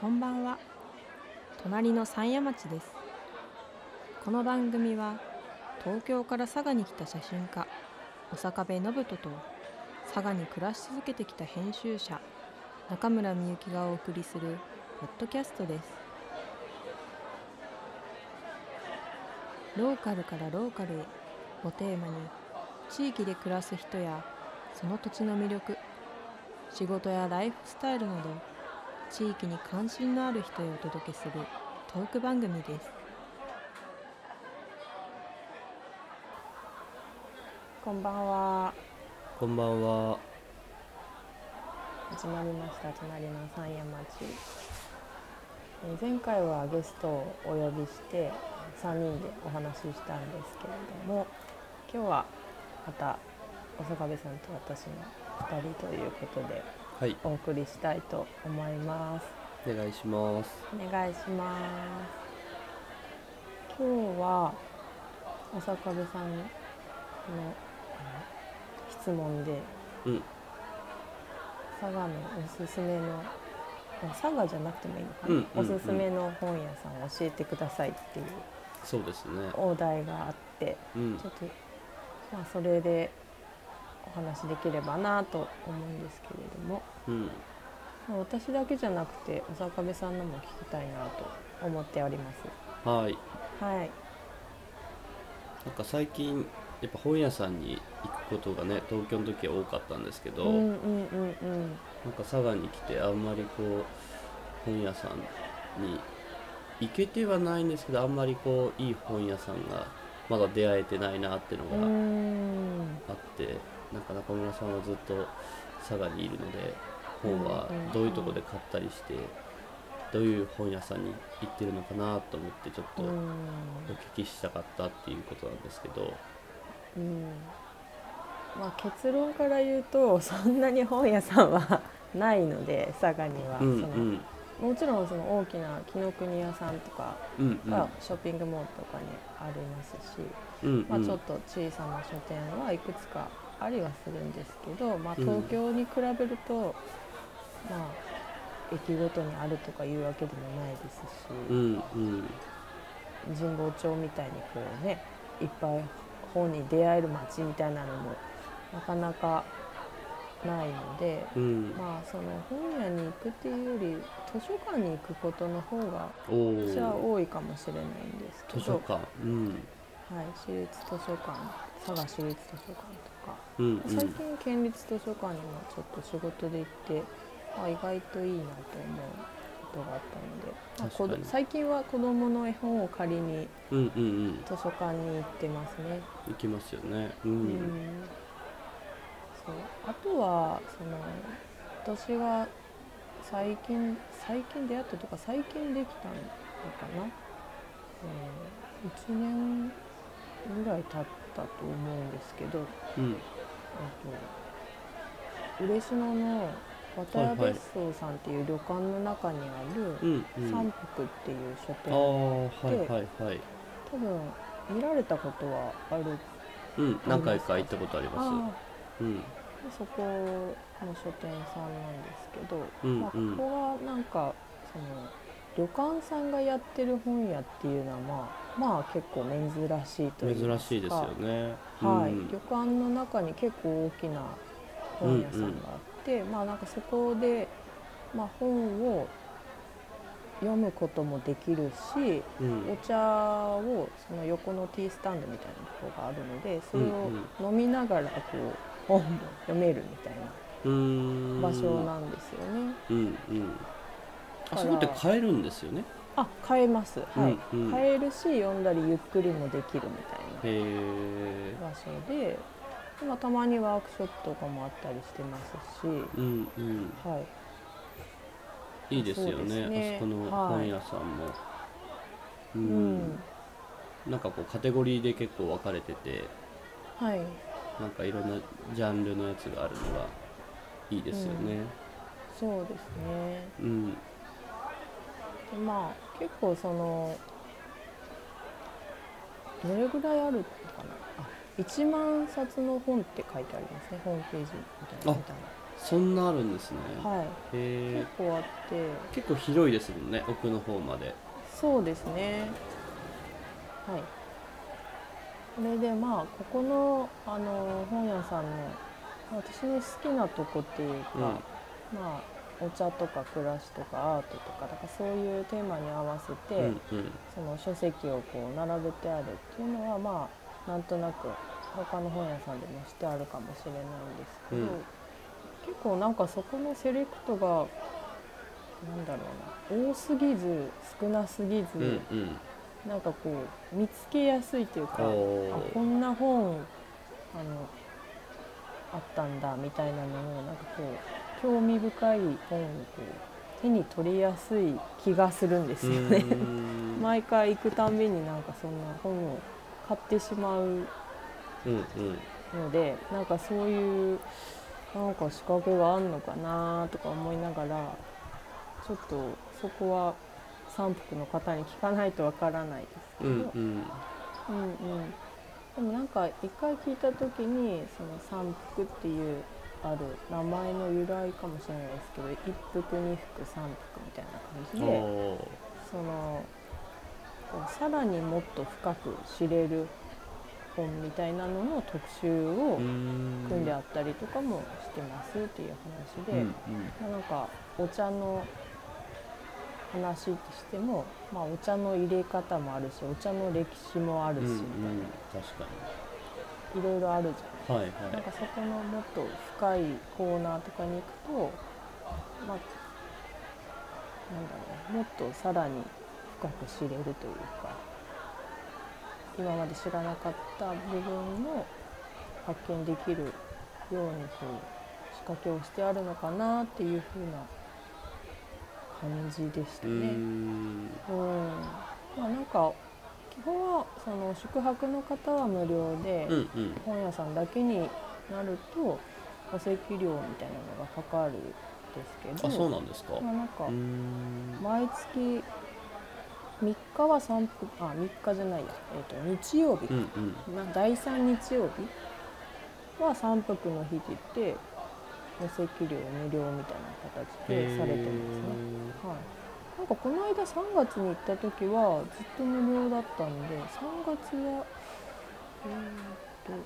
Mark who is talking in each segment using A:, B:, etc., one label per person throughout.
A: こんばんは。隣の山谷町です。この番組は東京から佐賀に来た写真家小坂部信人と佐賀に暮らし続けてきた編集者中村みゆきがお送りするポッドキャストです。ローカルからローカルへをテーマに地域で暮らす人やその土地の魅力仕事やライフスタイルなど地域に関心のある人へお届けするトーク番組です。こんばんは。
B: こんばんは。
A: 始まりました。隣の山谷町。えー前回はゲストをお呼びして3人でお話ししたんですけれども今日はまた小坂部さんと私の2人ということで
B: はい、
A: お送りしたいと思います。
B: お願いします。
A: お願いします。今日は小坂部さんの質問で
B: うん、
A: 佐賀のおすすめのあ佐賀じゃなくてもいいのかな、
B: うんうんうん。
A: おすすめの本屋さんを教えてくださいっていう
B: そうですね。
A: お題があって
B: うん。
A: ちょ、っとまあそれでお話できればなと思うんですけれども、
B: うん、
A: まあ私だけじゃなくて小坂部さんのも聞きたいなと思っております。
B: はい。
A: はい。
B: なんか最近やっぱ本屋さんに行くことがね、東京の時は多かったんですけど、
A: うんうんうんうん。
B: なんか佐賀に来てあんまりこう本屋さんに行けてはないんですけど、あんまりこういい本屋さんがまだ出会えてないなっていうのが
A: ん。
B: あって、なんか中村さんはずっと佐賀にいるので、本は
A: うんうんうん
B: どういうとこで買ったりして。どういう本屋さんに行ってるのかなと思ってちょっと
A: うん。
B: お聞きしたかったっていうことなんですけど、
A: うん。まあ結論から言うとそんなに本屋さんはないので佐賀には、
B: うんう
A: その
B: ん
A: もちろんその大きな紀ノ国屋さんとか
B: うんうん。
A: がショッピングモールとかにありますし、
B: うん。
A: まあ、ちょっと小さな書店はいくつかありはするんですけど、まあ、
B: うん。
A: 東京に比べると、まあ駅ごとにあるとかいうわけでもないですし、
B: うんうん
A: 神保町みたいにこうねいっぱい本に出会える街みたいなのもなかなかないので、
B: うん。
A: まあその本屋に行くっていうより図書館に行くことの方が
B: お
A: 私は
B: お
A: 多いかもしれないんですけど
B: 図書館。うん。
A: はい、私立図書館佐賀市立図書館とか。
B: うんうん。
A: 最近県立図書館にもちょっと仕事で行ってあ意外といいなと思うことがあったので、まあ最近は子どもの絵本を借りに
B: うんうんうん。
A: 図書館に行ってますね。
B: 行きますよね。う
A: うん。んそう。あとはその私が最近最近出会ったとか最近できたのかな、えー、1年ぐらい経ったと思うんですけど。
B: うん。
A: あと嬉野の渡屋別荘さんっていう旅館の中にある三福っていう書
B: あ
A: 店、
B: あはいはいはい。
A: 多分見られたことはある。
B: うん何回か行ったことありま
A: あ
B: すうん。
A: ーそこの書店さんなんですけど、まあ、こ
B: うん。うん
A: こはなんかその旅館さんがやってる本屋っていうのはまあまあ結構珍しいというか。
B: 珍しいですよね。
A: はい、
B: うん。
A: 旅館の中に結構大きな本屋さんがあって、まあなんかそこで、まあ、本を読むこともできるし
B: うん。
A: お茶をその横のティースタンドみたいなところがあるのでそれ
B: うん
A: を飲みながらこう本も読めるみたいな場所なんですよね。
B: うんうん。あそこって買えるんですよね？
A: あ買えます、はい。
B: うんうん。
A: 買えるし読んだりゆっくりもできるみたいな場所で、まあ、たまにワークショップとかもあったりしてますし、
B: うんうん。
A: はい、
B: いいですよね。
A: ね。
B: あそこの
A: はい
B: 本屋さんも、う
A: うん。ん、
B: なんかこうカテゴリーで結構分かれてて。
A: はい、
B: なんかいろんなジャンルのやつがあるのがいいですよね。
A: そうですね。
B: うん。
A: でまあ結構そのどれぐらいあるのかな。あ1万冊の本って書いてありますねホームページみたいな。
B: そんなあるんですね。
A: はい。結構あって。
B: 結構広いですもんね奥の方まで。
A: そうですね。はい。それでまあここのあの本屋さんの私の好きなとこっていうか、
B: うん。
A: まあお茶とか暮らしとかアートとかだからそういうテーマに合わせて、
B: うんうん。
A: その書籍をこう並べてあるっていうのはまあなんとなく他の本屋さんでもしてあるかもしれないんですけど、
B: うん。
A: 結構なんかそこのセレクトがなんだろうな多すぎず少なすぎず、
B: うんうん。
A: なんかこう見つけやすいというかあこんな本あのあったんだみたいなのをなんかこう興味深い本をこう手に取りやすい気がするんですよね。毎回行くたんびになんかそんな本を買ってしまう
B: うんうん。
A: のでなんかそういうなんか仕掛けがあんのかなとか思いながらちょっとそこは三福の方に聞かないとわからないですけど、
B: うんうん。
A: うんうん。でもなんか一回聞いた時にその三福っていうある名前の由来かもしれないですけど一福二福三福みたいな感じで。そのさらにもっと深く知れる本みたいなのの特集を組んであったりとかもしてますっていう話で、
B: うんうん。
A: まあなんかお茶の話としても、まあ、お茶の入れ方もあるしお茶の歴史もあるし、
B: うんうん
A: み
B: 確か
A: たいないろいろあるじゃない
B: にはいはい。
A: なんかそこのもっと深いコーナーとかに行くと、まあ、なんだろうもっとさらに深く知れるというか今まで知らなかった部分も発見できるようにこう仕掛けをしてあるのかなっていう風な感じでしたね。
B: ん。
A: うん。まあ、なんか基本はその宿泊の方は無料で、
B: うんうん。
A: 本屋さんだけになると戸籍料みたいなのがかかるんですけど
B: あそうなんですか。
A: まあ、なんか毎月3日は3分あ3日じゃないや、えー、と日曜日か、
B: うんうん。
A: な第3日曜日は三泊の日って言って戸籍料無料みたいな形でされてますね。はい、なんかこの間3月に行った時はずっと無料だったんで3月はえ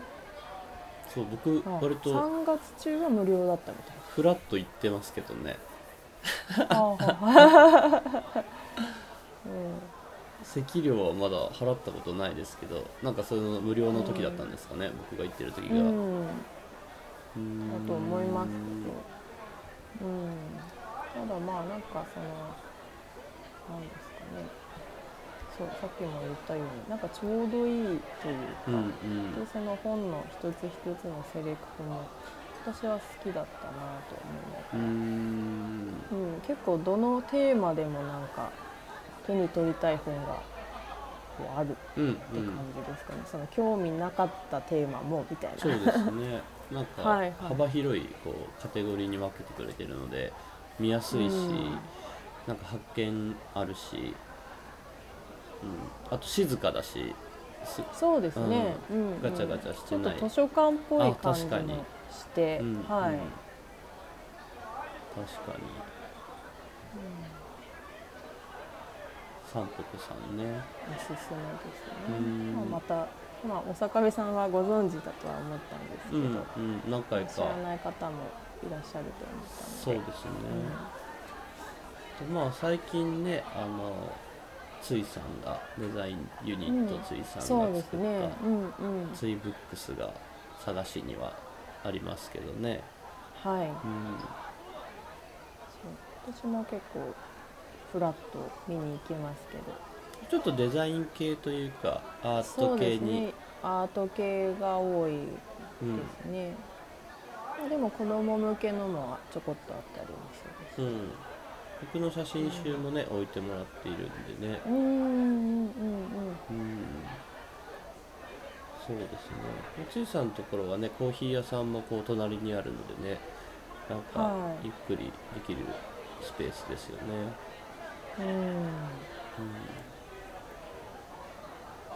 B: そう僕
A: ー、とあ
B: 割と
A: 3月中は無料だったみたい
B: フラッと行ってますけどね。
A: な。あーうん
B: 席料はまだ払ったことないですけどなんかその無料の時だったんですかね、僕が行ってる時が、
A: だと思いますけど、うん、ただまあなんかそのなんですかね。そうさっきも言ったようになんかちょうどいいというか、
B: うんうん。
A: でその本の一つ一つのセレクトも私は好きだったなと思います、うん、結構どのテーマでもなんか手に取りたい本がこうあるって
B: うんうん
A: 感じですかね、その興味なかったテーマもみたいな。
B: そうですね。なんか幅広いこうカテゴリーに分けてくれてるので見やすいし、
A: うん。
B: なんか発見あるし、うん、あと静かだしす
A: そうですね、うん。うん
B: ガチャガチャしてない。
A: ちょっと図書館っぽい
B: あ
A: 感じも
B: 確かに
A: して、
B: うん
A: はい、
B: うん確かに三福さんね。
A: おすすめですね。
B: うん、
A: まあ、また、まあ、お坂部さんはご存知だとは思ったんですけ
B: う
A: ど、
B: んうん。何回
A: 知
B: から
A: ない方もいらっしゃると思ったので。
B: そうですね、でまあ最近ねあのついさんがデザインユニットついさんが作っ
A: ですね。
B: た
A: うんうん。
B: ついブックスが探しにはありますけどね、
A: はい。
B: うん、
A: そう。私も結構フラッと見に行きますけど。
B: ちょっとデザイン系というかアー
A: そうです
B: ト系に
A: ね。アート系が多いで
B: うん。
A: すね、まあ、でも子供向けのもちょこっとあったりもするし。
B: うん、僕の写真集もね置いてもらっているんでね、
A: うんうんうんうん
B: うん、そうですね。ついさんのところはねコーヒー屋さんもこう隣にあるのでねなんか
A: はい。
B: ゆっくりできるスペースですよね、
A: うん
B: うん、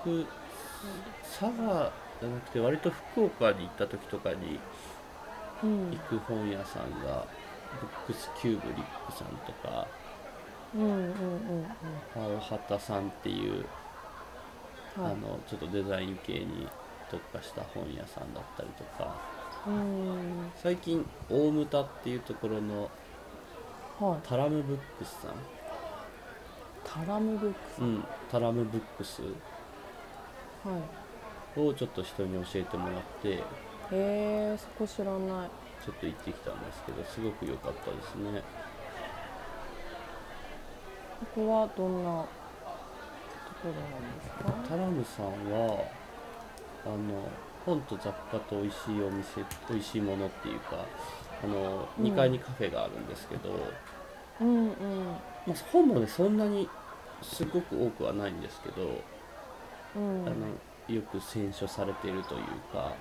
B: 僕佐賀じゃなくて割と福岡に行った時とかに
A: うん。
B: 行く本屋さんがブックスキューブリックさんとか
A: うんうんうん
B: 青畑さんっていう、
A: うんはい。
B: あのちょっとデザイン系に特化した本屋さんだったりとか。
A: うん。
B: 最近大牟田っていうところの
A: はい。
B: タラムブックスさん
A: タラムブックス
B: うん、タラムブックス。
A: はい。
B: をちょっと人に教えてもらって。
A: へえそこ知らない。
B: ちょっと行ってきたんですけどすごく良かったですね。
A: ここはどんなところなんですか？
B: タラムさんはあの本と雑貨と美味しいお店美味しいものっていうかあの
A: うん。
B: 2階にカフェがあるんですけど、
A: うんうん。
B: まあ、本もねそんなにすごく多くはないんですけど、
A: うん。
B: あのよく選書されているというか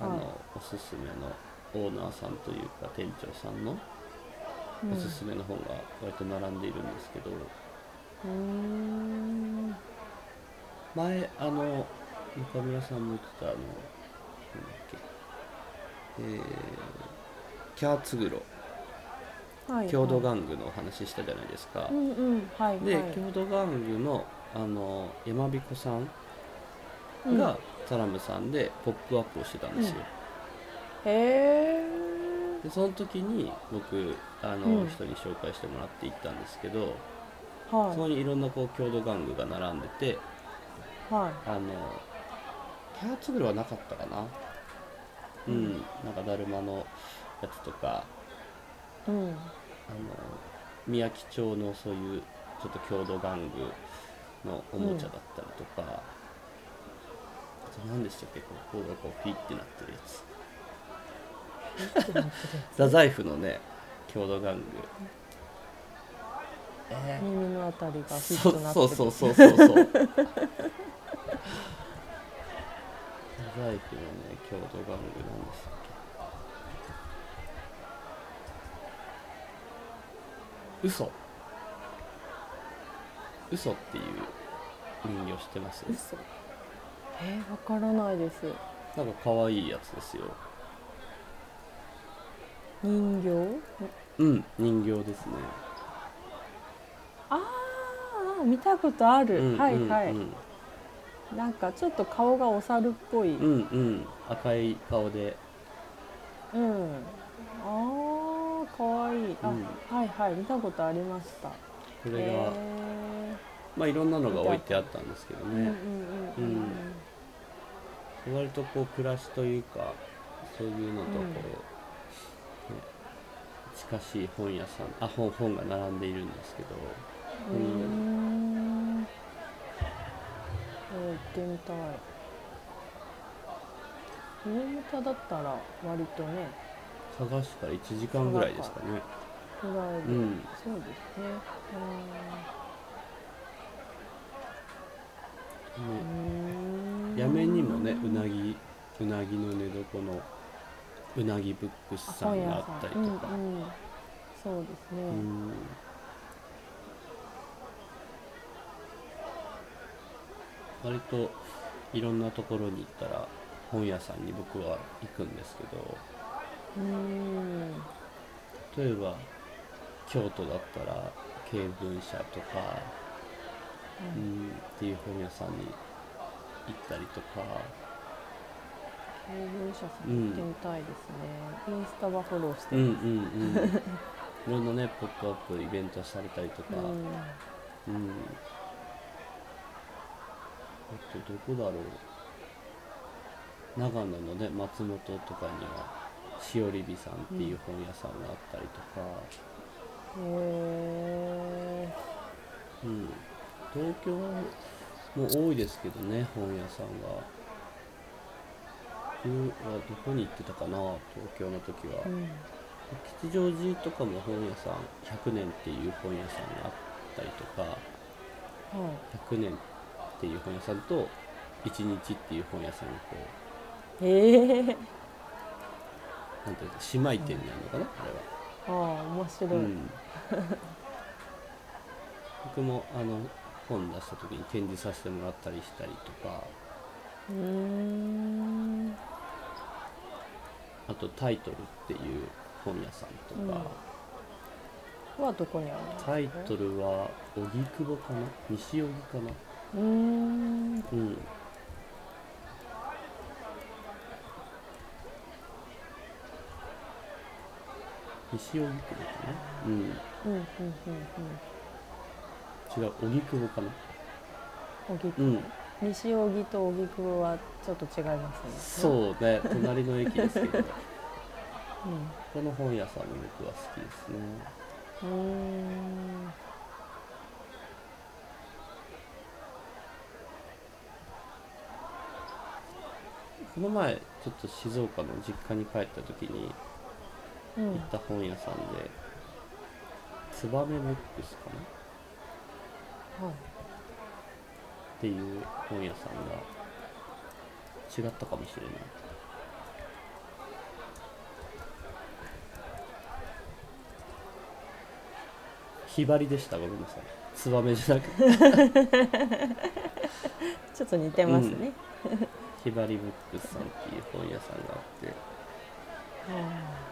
B: あの、
A: はい。
B: おすすめのオーナーさんというか店長さんのおすすめの本が割と並んでいるんですけど、
A: うん。う
B: 前あの中村さんも言ってたあのなんだっけ。えー、キャーツグロ
A: はい
B: 郷土
A: はい
B: 玩具のお話したじゃないですか、
C: うんうん。はい
B: で
A: はい。
B: 郷土玩具のあの山彦さん
A: うん。
B: がタラムさんでポップアップをしてたんですよ、
A: へえ
B: でその時に僕あの、
A: うん。
B: 人に紹介してもらって行ったんですけど、
A: は
B: そこにいろんなこう郷土玩具が並んでて
A: い。は
B: あのキャーツグロはなかったかな。うん、
A: うん。
B: なんかだるまのやつとか
A: いうん。
B: あの宮城町のそういうちょっと郷土玩具のおもちゃだったりとか、あと何でしたっけここがこうピッてなってるやつ。太宰府のね郷土玩具。えー。
A: 耳のあたりがフィッ
B: そう
A: トなってる。
B: そうそうそう。そうそう太宰府のね郷土玩具なんですっけ嘘。嘘っていう人形知ってます？
A: 嘘。えー、わからないです。
B: なんか可愛いやつですよ。
A: 人形？
B: うん人形ですね。
A: ああ見たことある、
B: うん
A: はいはい、
B: うん。
A: なんかちょっと顔がお猿っぽい、
B: うんうん。うん赤い顔で。
A: うん、ああかわい。いあ、
B: うん。
A: はいはい。見たことありました。
B: これが、
A: へ
B: まあいろんなのが置いてあったんですけどね、割とこう暮らしというかそういうのとこう、
A: うん
B: ね、近しい本屋さんあ本本が並んでいるんですけど。
A: うーん。えー行ってみたい。上牟田だったら割とね
B: 探したら1時間ぐらいですかね。
A: ぐらいで、
B: うん。
A: そうですね。う
B: ね。やめにもねうなぎうなぎの寝床のうなぎブックスさんがあったりとか。
A: うんうん、そうですね、
B: うん。割といろんなところに行ったら本屋さんに僕は行くんですけど
A: うん。
B: 例えば京都だったら経文社とか、うん、っていう本屋さんに行ったりとか。
A: 経文社さん行ってみたいですね、インスタはフォローして
B: うんうん
A: ます、
B: うん。いろんなねポップアップイベントされたりとか、
A: うん。
B: うん。あとどこだろう。長野のね松本とかにはしおりびさんっていう本屋さんがあったりとか、
A: へ
B: うん、東京も多いですけどね本屋さんが。僕はどこに行ってたかな東京の時は、
A: ーうん
B: 吉祥寺とかも本屋さん100年っていう本屋さんがあったりとか。
A: はい。
B: 100年っていう本屋さんと一日っていう本屋さんがこう
A: へえ
B: なんていうの姉妹店になるのかな、あれは。
A: ああ面白い、
B: うん、僕もあの本出した時に展示させてもらったりしたりとか。
A: うー。ん
B: ああとタイトルっていう本屋さんとか、
A: はどこにあるんですか
B: タイトルは荻窪かな？西荻かな？
A: うーん。
B: うん西荻窪かな？うん。
A: うん。うんうん
B: 違う荻窪かな？
A: うん荻
B: うん。
A: 西荻と荻窪はちょっと違いますね。
B: そうね。隣の駅ですけど。
A: う
B: この本屋さんも僕は好きですね。
A: んうーん。
B: この前ちょっと静岡の実家に帰った時に
A: うん
B: 行った本屋さんでツバメブックスかな？
A: はい。
B: っていう本屋さんが違ったかもしれない。ひばりでした？ごめんなさい。ツバメじゃなくて。
A: ちょっと似てますね、
B: ひばりブックスさんっていう本屋さんがあって。
A: は
B: そ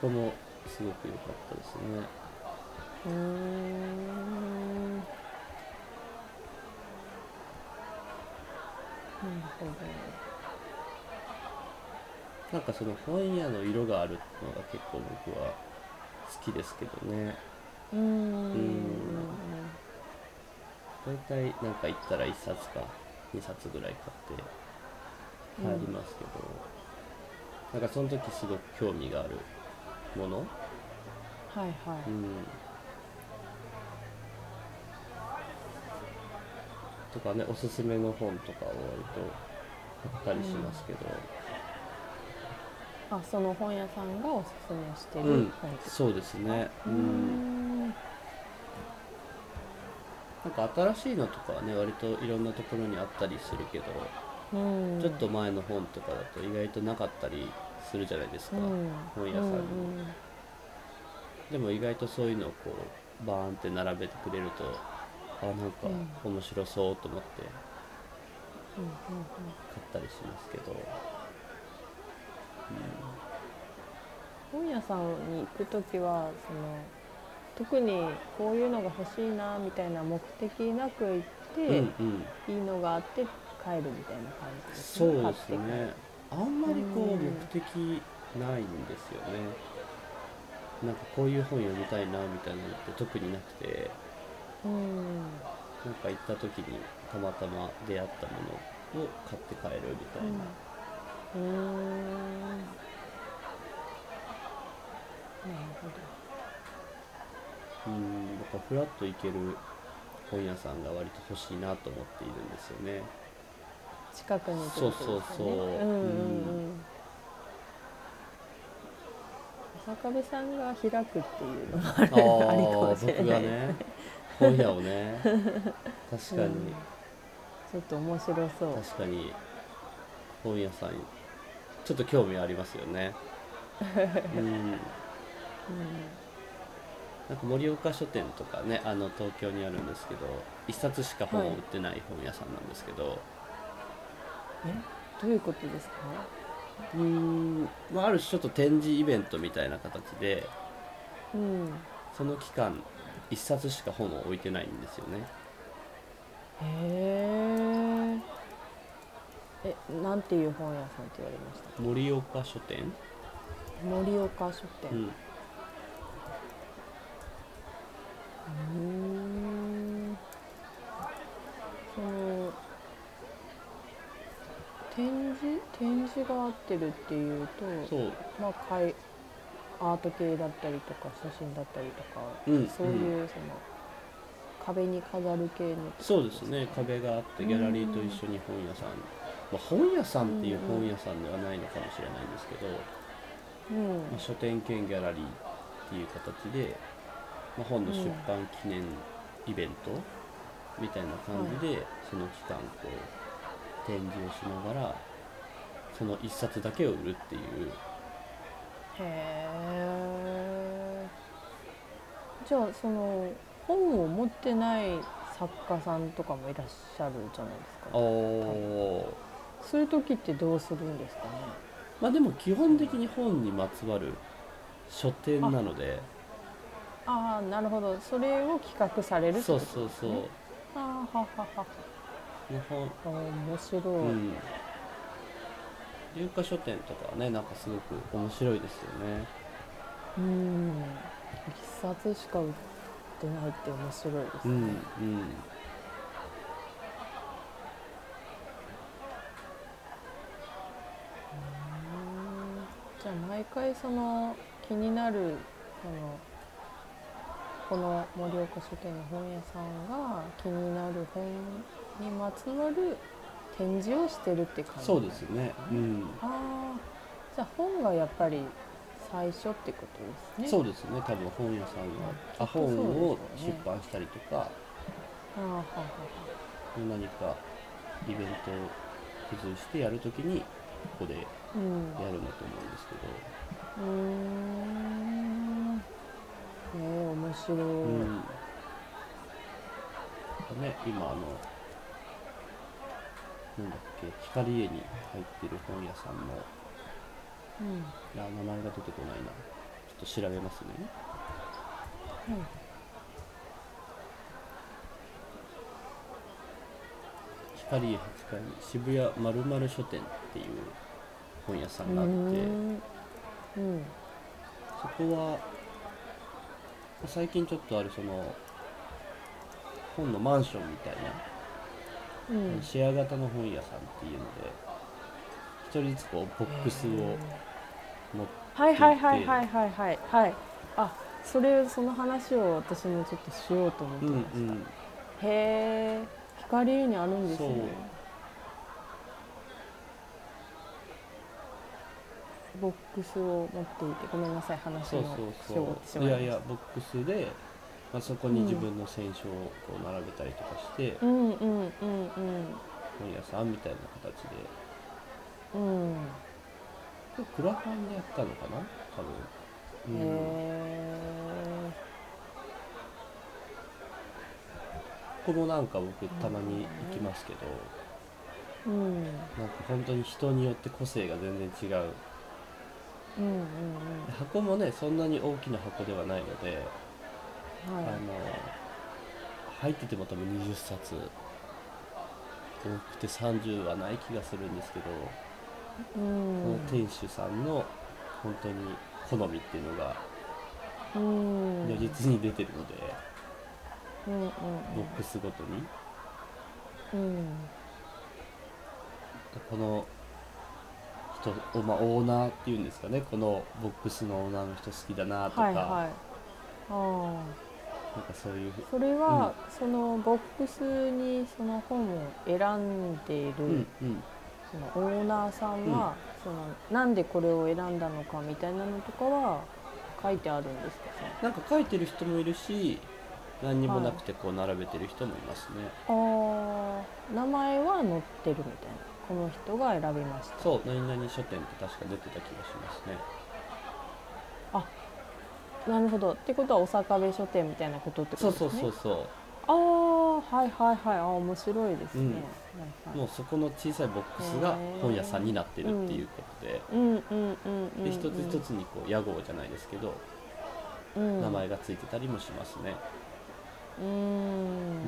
B: こもすごく良かったですね。
A: あうー。んなるほ
B: なんかその本屋の色があるのが結構僕は好きですけどね。
A: どうーん。
B: 大体なんか行ったら1冊か2冊ぐらい買って帰りますけど、なんかその時すごく興味があるもの、
A: はいはい、
B: うん、とかねおすすめの本とかを割と買ったりしますけど、
A: あその本屋さんがおすすめしてる
B: うん。
A: 本って
B: そうですね、
A: う
B: ん。なんか新しいのとかはね割といろんなところにあったりするけど、
A: うん。
B: ちょっと前の本とかだと意外となかったりするじゃないですか、
A: うん。
B: 本屋さんに。も、
A: うん
B: でも意外とそういうのをこうバーンって並べてくれるとあなんか面白そうと思って
A: うんうん
B: 買ったりしますけど、
A: 本屋さんに行く時はその特にこういうのが欲しいなみたいな目的なく行って、
B: うんうん。
A: いいのがあって帰るみたいな感じです
B: そうです
A: 買って帰る。
B: ねあんまりこう
A: うん
B: 目的ないんですよね。なんかこういう本読みたいなみたいなのって特になくて。
A: うん。
B: なんか行った時にたまたま出会ったものを買って帰るみたいな、
A: うーん。なるほど。
B: うん、なんかフラッと行ける本屋さんが割と欲しいなと思っているんですよね。
A: 近くにってことですよね。
B: そうそうそう。
A: うん。うん。う
B: うん
A: ん浅壁さんが開くっていうのもある
B: あ
A: ありか
B: あ
A: もしれない。
B: 僕がね本屋をね確かに、
A: うんちょっと面白そう。
B: 確かに。本屋さんちょっと興味ありますよね。うん。なんか盛岡書店とかねあの東京にあるんですけど一冊しか本を売ってない本屋さんなんですけど、
A: え？どういうことですか？
B: うーん、まあ、ある種ちょっと展示イベントみたいな形で
A: うん。
B: その期間一冊しか本を置いてないんですよね。
A: へええなんていう本屋さんって言われました？
B: 盛岡書店、
A: 盛岡書店。
B: うん、
A: うーんその展示展示が合ってるっていうと
B: そう。
A: まあかいアート系だったりとか写真だったりとか、
B: うん
A: そういうその壁に飾る系の。
B: そうですね。壁があってギャラリーと一緒に本屋さん、まあ、本屋さんっていう本屋さんではないのかもしれないんですけど、
A: うん。
B: まあ、書店兼ギャラリーっていう形で、まあ、本の出版記念イベントみたいな感じで、その期間こう展示をしながらその一冊だけを売るっていう。
A: へえじゃあその本を持ってない作家さんとかもいらっしゃるじゃないですか。
B: お
A: そういう時ってどうするんですかね。
B: まあでも基本的に本にまつわる書店なので。
A: ああなるほど。それを企画されるって
B: そうそうそう、
A: ねああははは面白い、
B: うん有価書店とかはねなんかすごく面白いですよね。
A: うん。一冊しか売ってないって面白いですね、
B: うんうん。
A: じゃあ毎回その気になるそのこの盛岡書店の本屋さんが気になる本にまつわる展示をしてるって感じ。
B: そうですね。うん。
A: ああじゃあ本がやっぱり最初ってことですね。
B: そうですね。多分本屋さんがあ本を出版したりとか。
A: ああはあは
B: 何かイベントを付随してやるときにここでやるんだと思うんですけど、
A: うーん。ねえ面白い、
B: うん。ね今あのなんだっけ？光家に入ってる本屋さんの
A: うん。
B: あ名前が出てこないな。ちょっと調べますね。光家8階に渋谷まるまる書店っていう本屋さんがあって
A: うんうん。
B: そこは最近ちょっとあるその本のマンションみたいな
A: うん。
B: シェア型の本屋さんっていうので一人ずつこうボックスを持って
A: はいはいはいはいはいはいはい。あそれその話を私もちょっとしようと思って
B: うん
A: ました、
B: うん。
A: へえ光にあるんですね。ボックスを持っていてごめんなさい話
B: そう
A: の
B: そう。
A: しようってしまいました。
B: いやボックスで、まあ、そこに自分の選書をこう並べたりとかして、
A: うんうんうんうん。
B: 本屋さんみたいな形で。
A: うん。
B: クラファンでやったのかな？多分、
A: へ
B: うん、
A: え
B: ここもなんか僕たまに行きますけど、
A: うん。
B: なんか本当に人によって個性が全然違う。
A: うんうん
B: 箱もねそんなに大きな箱ではないので、
A: うんはい。
B: あの入ってても多分20冊。多くて30はない気がするんですけど、
A: う
B: この
A: ん
B: 店主さんの本当に好みっていうのが
A: うん。
B: 如実に出てるので、
A: うんうん
B: ボックスごとに。
A: うん。
B: この人お、まあ、オーナーっていうんですかね。このボックスのオーナーの人好きだなとか、
A: はいはい
B: なんかそういう
A: それは、そのボックスにその本を選んでいる、
B: うんうん。
A: そのオーナーさんは、そのなんでこれを選んだのかみたいなのとかは書いてあるんですか？
B: なんか書いてる人もいるし何にもなくてこう並べてる人もいますね、
A: そのあー名前は載ってるみたいな。この人が選びました。
B: そう何々書店って確か出てた気がしますね
A: なるほど。ってことはお坂部書店みたいなことってこ
B: そう
A: とですね。
B: そうそうそ
A: ああはいはいはい。あー面白いですね、
B: うん。
A: はいは
B: う
A: い
B: もうそこの小さいボックスが本屋さんになってるっていうことで、
A: うん。うんうんうん
B: で一つ一つにこう屋号じゃないですけど、
A: うん。
B: 名前がついてたりもしますね、
A: うー
B: うん。
A: ん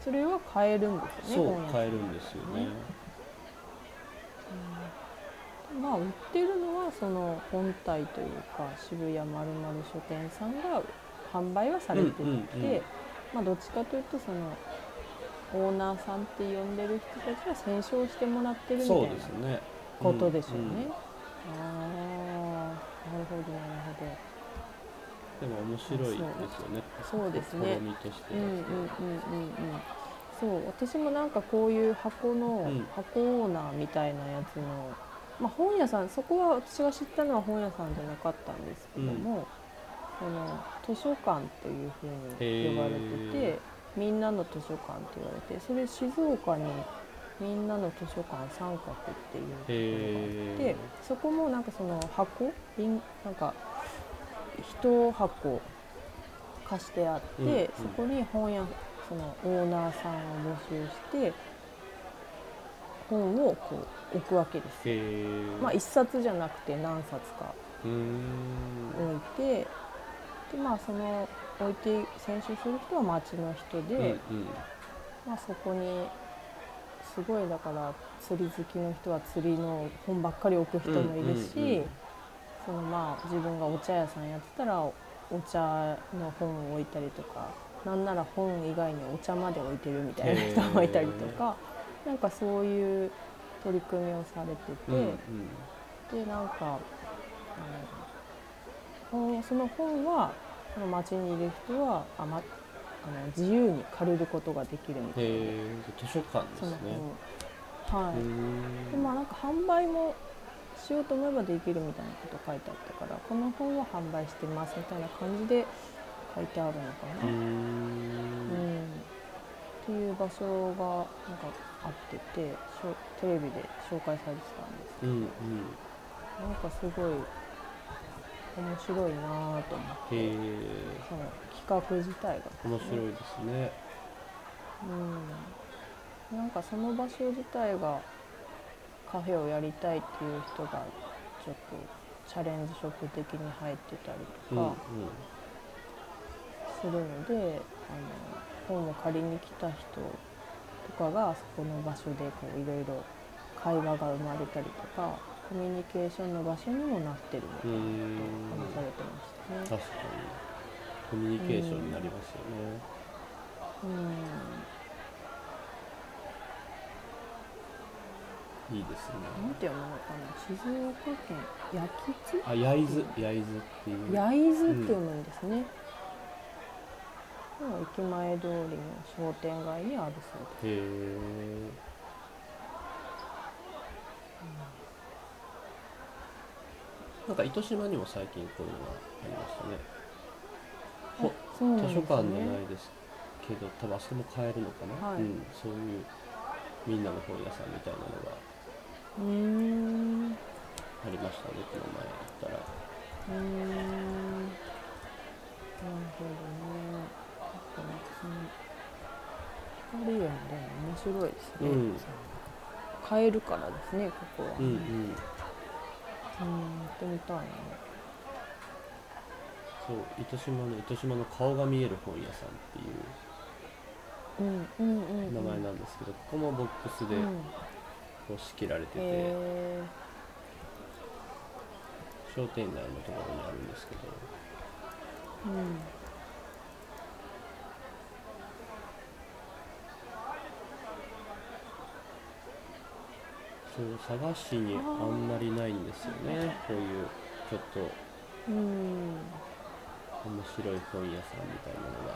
A: それは買えるんですよね
B: そう買えるんですよね、
A: まあ売ってるのはその本体というか渋谷まるまる書店さんが販売はされてて、
B: うんうんうん。
A: まあどっちかというとそのオーナーさんって呼んでる人たちは選書をしてもらってるみたいなことでしょうね。
B: んん。
A: ああなるほどなるほど。
B: でも面白いですよね。
A: そうですね。
B: 試みとしては。
A: うんうんうんうんうん。そう私もなんかこういう箱の、
B: うん。
A: 箱オーナーみたいなやつの、まあ、本屋さんそこは私が知ったのは本屋さんじゃなかったんですけども、その図書館というふうに呼ばれて
B: へ
A: てみんなの図書館って言われてそれ静岡にみんなの図書館三角っていうところがあって
B: へ
A: そこもなんかその箱瓶なんか一箱貸してあって、
B: うんうん。
A: そこに本屋そのオーナーさんを募集して本をこう置くわけです。まあ一冊じゃなくて何冊か置いてでまあその置いて選集する人は町の人で、
B: うんうん。
A: まあ、そこにすごいだから釣り好きの人は釣りの本ばっかり置く人もいるし、
B: うんうんうん
A: そのまあ自分がお茶屋さんやってたらお茶の本を置いたりとかなんなら本以外にお茶まで置いてるみたいな人もいたりとかなんかそういう取り組みをされてて、
B: うんうん。
A: でなんかあの本その本はその町にいる人はあ、ま、あの自由に借りることができるみたいな。
B: 図書館ですね。
A: 本はい、でまあなんか販売もしようと思えばできるみたいなこと書いてあったからこの本は販売してますみたいな感じで書いてあるのかな、
B: う
A: ん。っていう場所がなんかあっててしょテレビで紹介されてたんです
B: うんうん。
A: なんかすごい面白いなぁと思ってその企画自体が。
B: 面白いですね。
A: うん、なんかその場所自体がカフェをやりたいっていう人がちょっとチャレンジショップ的に入ってたりとかするので、あの本を借りに来た人とかがそこの場所でこういろいろ会話が生まれたりとかコミュニケーションの場所にもなってるみたいなことを話されてましたね。
B: 確かに。コミュニケーションになりますよね。
A: うん。
B: いいですね。
A: なんて読むのかな。静岡県焼津？
B: あ焼津焼津っていう。
A: 焼津って読むんですね、もう駅前通りの商店街にあるそうです。
B: へえなんか糸島にも最近こういうのがありましたね。
A: ね。
B: 図書館じゃないですけど多分あそこも買えるのかな、
A: はい。
B: うん、そういうみんなの本屋さんみたいなのがありましたねこの前行ったら。
A: ーん。なるほどねかその光園でも面白いですね、
B: うん。
A: 買えるからですねここは、
B: うんうん。
A: うん行ってみたいな。
B: そう糸島の糸島の顔が見える本屋さんっていう
A: うんうんうんうん。
B: 名前なんですけど、ここもボックスで
A: うん。
B: こう仕切られてて、
A: へ
B: 商店街のところにあるんですけど。
A: ーうん
B: そう佐賀市にあんまりないんですよね。こういうちょっと
A: うん。
B: 面白い本屋さんみたいなのが。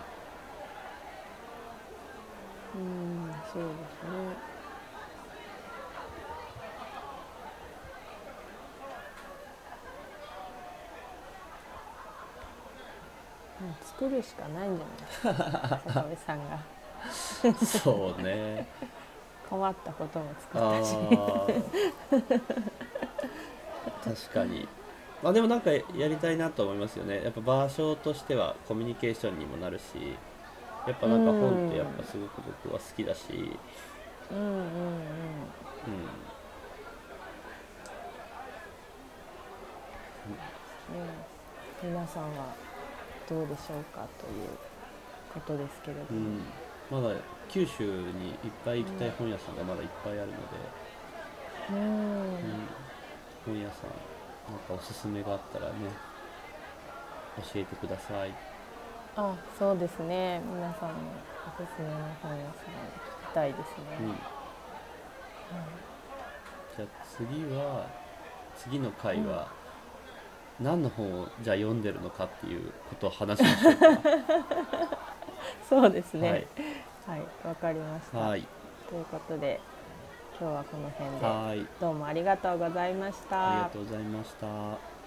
A: うんそうですね。うん作るしかないんじゃないですか坂部さんが。
B: そうね
A: 困ったことも作
B: あ
A: ったし。
B: ー。確かに。まあでもなんかやりたいなと思いますよね。やっぱ場所としてはコミュニケーションにもなるしやっぱなんか本ってやっぱすごく僕は好きだし、うん、
A: うんうん。うん。ね皆さんはどうでしょうかということですけれども、
B: うん、まだ九州にいっぱい行きたい本屋さんがまだいっぱいあるので、
A: うん。
B: うん、本屋さんなんかおすすめがあったらね教えてください。
A: あそうですね。皆さんのおすすめの本屋さん聞きたいです
B: うん。
A: ね、
B: じゃあ次は次の回は、何の本をじゃあ読んでるのかっていうことを話しましょう
A: そうですね。
B: はい
A: はいわ、かりました、
B: かはい。
A: ということで今日はこの辺で。
B: はい。
A: どうもありがとうございました。
B: ありがとうございました